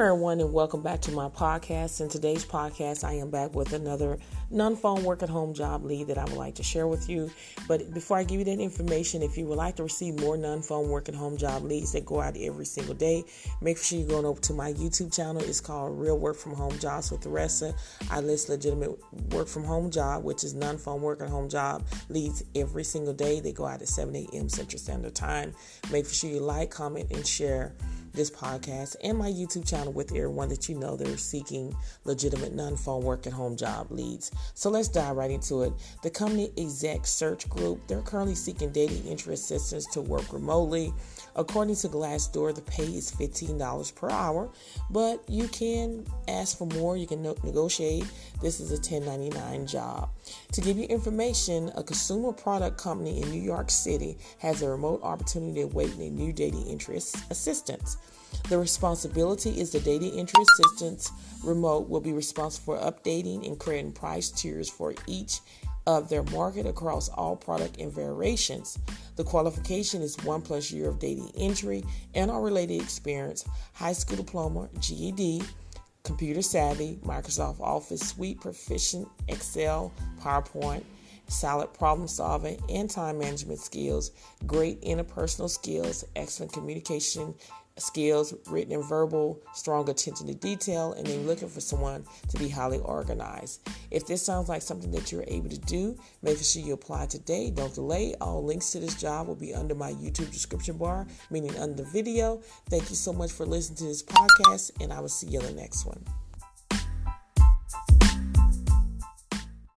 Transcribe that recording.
everyone, and welcome back to my podcast. In today's podcast, I am back with another non phone work at home job lead that I would like to share with you. But before I give you that information, if you would like to receive more non phone work at home job leads that go out every single day, make sure you're going over to my YouTube channel. It's called Real Work from Home Jobs with Theresa. I list legitimate work from home job, which is non phone work at home job leads every single day. They go out at 7 a.m. Central Standard Time. Make sure you like, comment, and share this podcast and my YouTube channel with everyone that you know that are seeking legitimate non phone work at home job leads. So let's dive right into it. The company exec search group, they're currently seeking data entry assistants to work remotely. According to Glassdoor, the pay is $15 per hour, but you can ask for more. You can negotiate. This is a 1099 job. To give you information, a consumer product company in New York City has a remote opportunity awaiting new data entry assistant. The responsibility is the data entry assistants remote will be responsible for updating and creating price tiers for each of their market across all product and variations. The qualification is one plus year of data entry and or related experience, high school diploma, GED, computer savvy, Microsoft Office Suite proficient, Excel, PowerPoint, solid problem solving and time management skills, great interpersonal skills, excellent communication skills, written and verbal, strong attention to detail, and then looking for someone to be highly organized. If this sounds like something that you're able to do, make sure you apply today. Don't delay. All links to this job will be under my YouTube description bar, meaning under the video. Thank you so much for listening to this podcast, and I will see you in the next one.